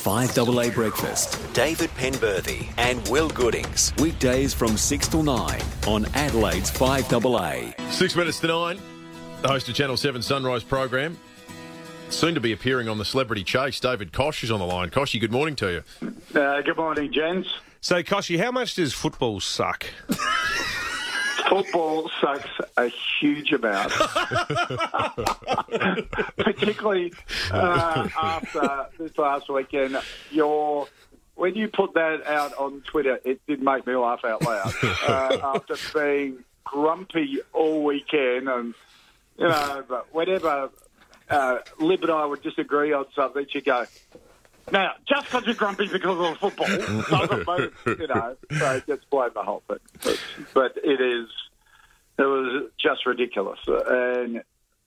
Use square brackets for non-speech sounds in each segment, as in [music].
5AA Breakfast. David Penberthy and Will Goodings. Weekdays from 6 till 9 on Adelaide's 5AA. Six minutes to nine. The host of Channel 7 Sunrise program. Soon to be appearing on the Celebrity Chase. David Koch is on the line. Koshy, good morning to you. Uh, good morning, gents. So, Koshy, how much does football suck? [laughs] Football sucks a huge amount, [laughs] particularly uh, after this last weekend. Your when you put that out on Twitter, it did make me laugh out loud. Uh, [laughs] after being grumpy all weekend, and you know, but whenever uh, Lib and I would disagree on something, she'd go, now, just because you're grumpy because of football doesn't [laughs] mean, you know, so just blame the whole thing. But, but it is, it was just ridiculous. And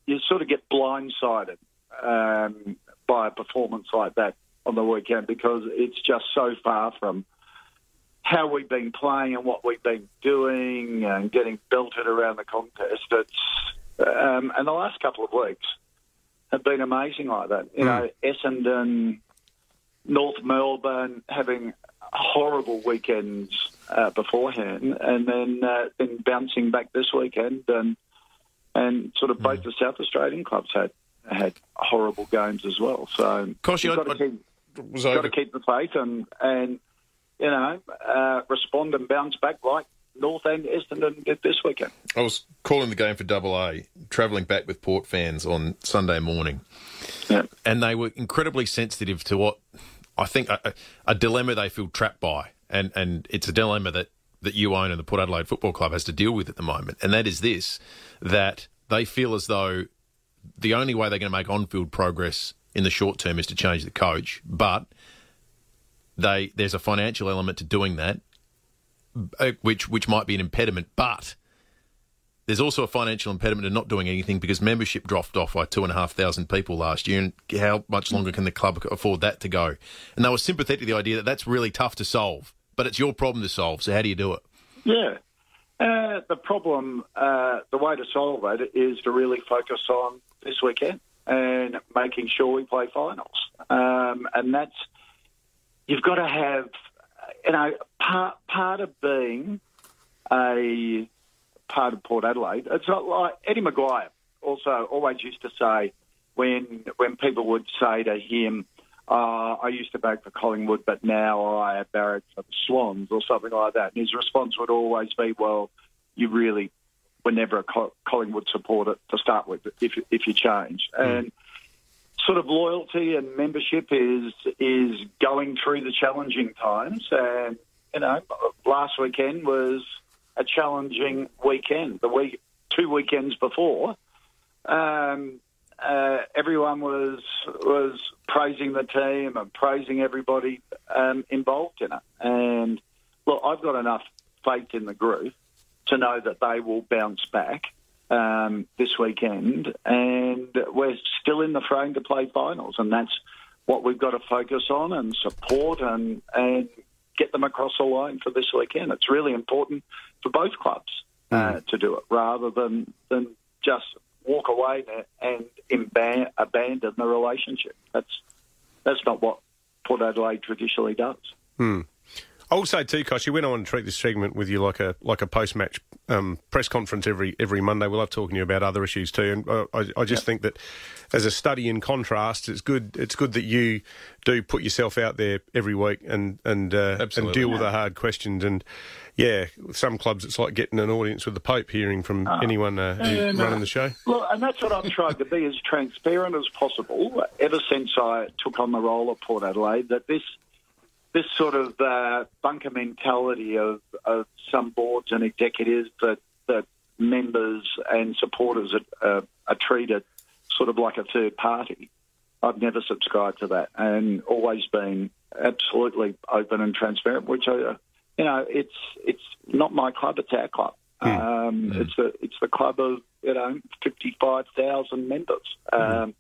you sort of get blindsided um, by a performance like that on the weekend because it's just so far from how we've been playing and what we've been doing and getting belted around the contest. It's, um, and the last couple of weeks have been amazing like that. You know, Essendon, North Melbourne having horrible weekends uh, beforehand, and then uh, then bouncing back this weekend, and and sort of both the South Australian clubs had had horrible games as well. So Koshy, you've I- got to keep, got to keep the faith and and you know uh, respond and bounce back like North and Essendon did this weekend. I was calling the game for Double A, travelling back with Port fans on Sunday morning, Yeah. and they were incredibly sensitive to what I think a, a- dilemma they feel trapped by, and and it's a dilemma that that you own and the Port Adelaide Football Club has to deal with at the moment, and that is this: that they feel as though the only way they're going to make on-field progress in the short term is to change the coach, but they there's a financial element to doing that, uh, which which might be an impediment, but there's also a financial impediment to not doing anything because membership dropped off by two and a half thousand people last year, and how much longer can the club afford that to go? And they were sympathetic to the idea that that's really tough to solve, but it's your problem to solve. So how do you do it? Yeah. Uh, the problem, uh, the way to solve it is to really focus on this weekend and making sure we play finals. Um, and that's, you've got to have, you know, part, part of being a part of Port Adelaide, it's not like Eddie McGuire also always used to say when, when people would say to him, uh, I used to back for Collingwood, but now I barrack for the Swans or something like that. And his response would always be, well, you really were never a Collingwood supporter to start with if, if you change. And sort of loyalty and membership is is going through the challenging times. And, you know, last weekend was a challenging weekend. The week, two weekends before, um, uh, everyone was was praising the team and praising everybody um, involved in it. And look, I've got enough faith in the group to know that they will bounce back um, this weekend, and we're still in the frame to play finals, and that's what we've got to focus on and support and and get them across the line for this weekend. It's really important for both clubs uh, to do it rather than than just walk away and abandon the relationship. That's that's not what Port Adelaide traditionally does. Hm. Also, too, Kosh, you went on to treat this segment with you like a like a post match um, press conference every every Monday. We love talking to you about other issues too, and uh, I, I just think that as a study in contrast, it's good. It's good that you do put yourself out there every week and and uh, and deal with the hard questions. And yeah, some clubs it's like getting an audience with the Pope hearing from anyone uh, who's yeah, no. running the show. Look, and that's what I've tried to be as transparent as possible ever since I took on the role at Port Adelaide. That this this sort of uh, bunker mentality of, of some boards and executives that that members and supporters are, uh, are treated sort of like a third party. I've never subscribed to that, and always been absolutely open and transparent. Which I, you know, it's it's not my club; it's our club. Um, It's the it's the club of you know fifty five thousand members, um,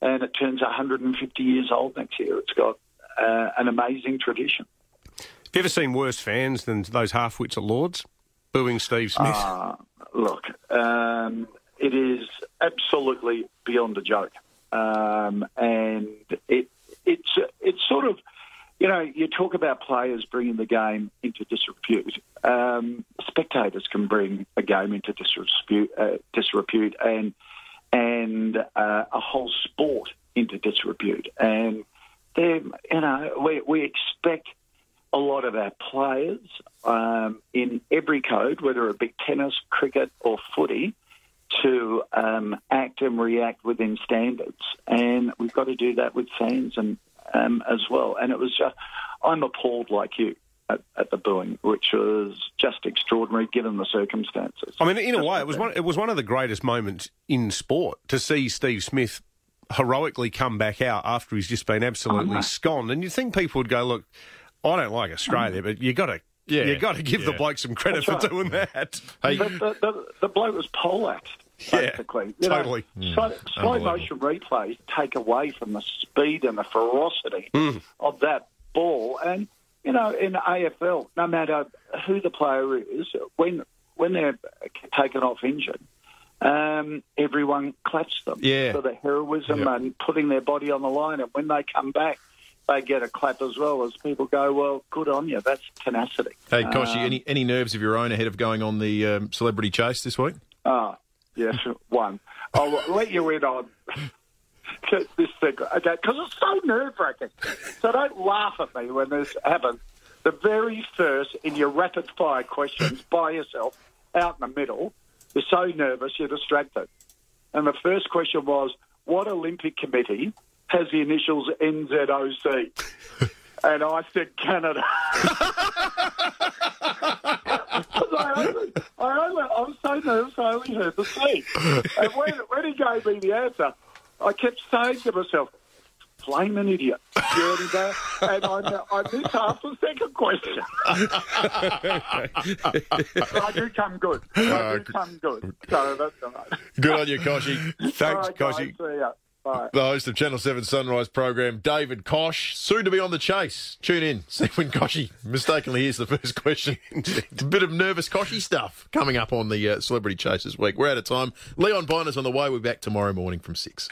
and it turns one hundred and fifty years old next year. It's got uh, an amazing tradition. Have you ever seen worse fans than those half wits at Lord's booing Steve Smith? Uh, look, um, it is absolutely beyond a joke, um, and it it's it's sort of, you know, you talk about players bringing the game into disrepute. Um, spectators can bring a game into disrepute, uh, disrepute and and uh, a whole sport into disrepute. And you know, we we expect a lot of our players um, in every code, whether it be tennis, cricket, or footy, to um, act and react within standards. And we've got to do that with fans and um, as well. And it was just, I'm appalled like you. At, at, the booing, which was just extraordinary given the circumstances. I mean, in a way, it was one. It was one of the greatest moments in sport to see Steve Smith heroically come back out after he's just been absolutely oh, And you think people would go, "Look, I don't like Australia, but you got to yeah. you got to give yeah. the bloke some credit That's for right. doing that. Hey. The, the, the, the, bloke was poleaxed, basically. Yeah, totally. Know, mm. slow motion replays take away from the speed and the ferocity mm. of that ball. And, you know, in AFL, no matter who the player is, when when they're taken off injured, um, everyone claps them yeah. for the heroism yep. and putting their body on the line. And when they come back, they get a clap as well as people go, well, good on you. That's tenacity. Hey, Koshi, um, any any nerves of your own ahead of going on the um, celebrity chase this week? Oh, yes, one. I'll let you in on [laughs] this thing, okay? Because it's so nerve wracking. So don't laugh at me when this happens. The very first in your rapid fire questions by yourself out in the middle, you're so nervous you're distracted. And the first question was, what Olympic committee has the initials NZOC. [laughs] and I said Canada. [laughs] I, only, I, only, I was so nervous I only heard the C. And when, when he gave me the answer, I kept saying to myself, flame an idiot. and I, I missed half the second question. I do come good. I do come good. So that's all right. Good on you, Koshi. Thanks, right, Koshi. Guys, the host of Channel 7 Sunrise program, David Koch, soon to be on the chase. Tune in, see when Koshy mistakenly hears the first question. a bit of nervous Koshy stuff coming up on the uh, Celebrity Chase this week. We're out of time. Leon Byner's on the way. We're back tomorrow morning from 6.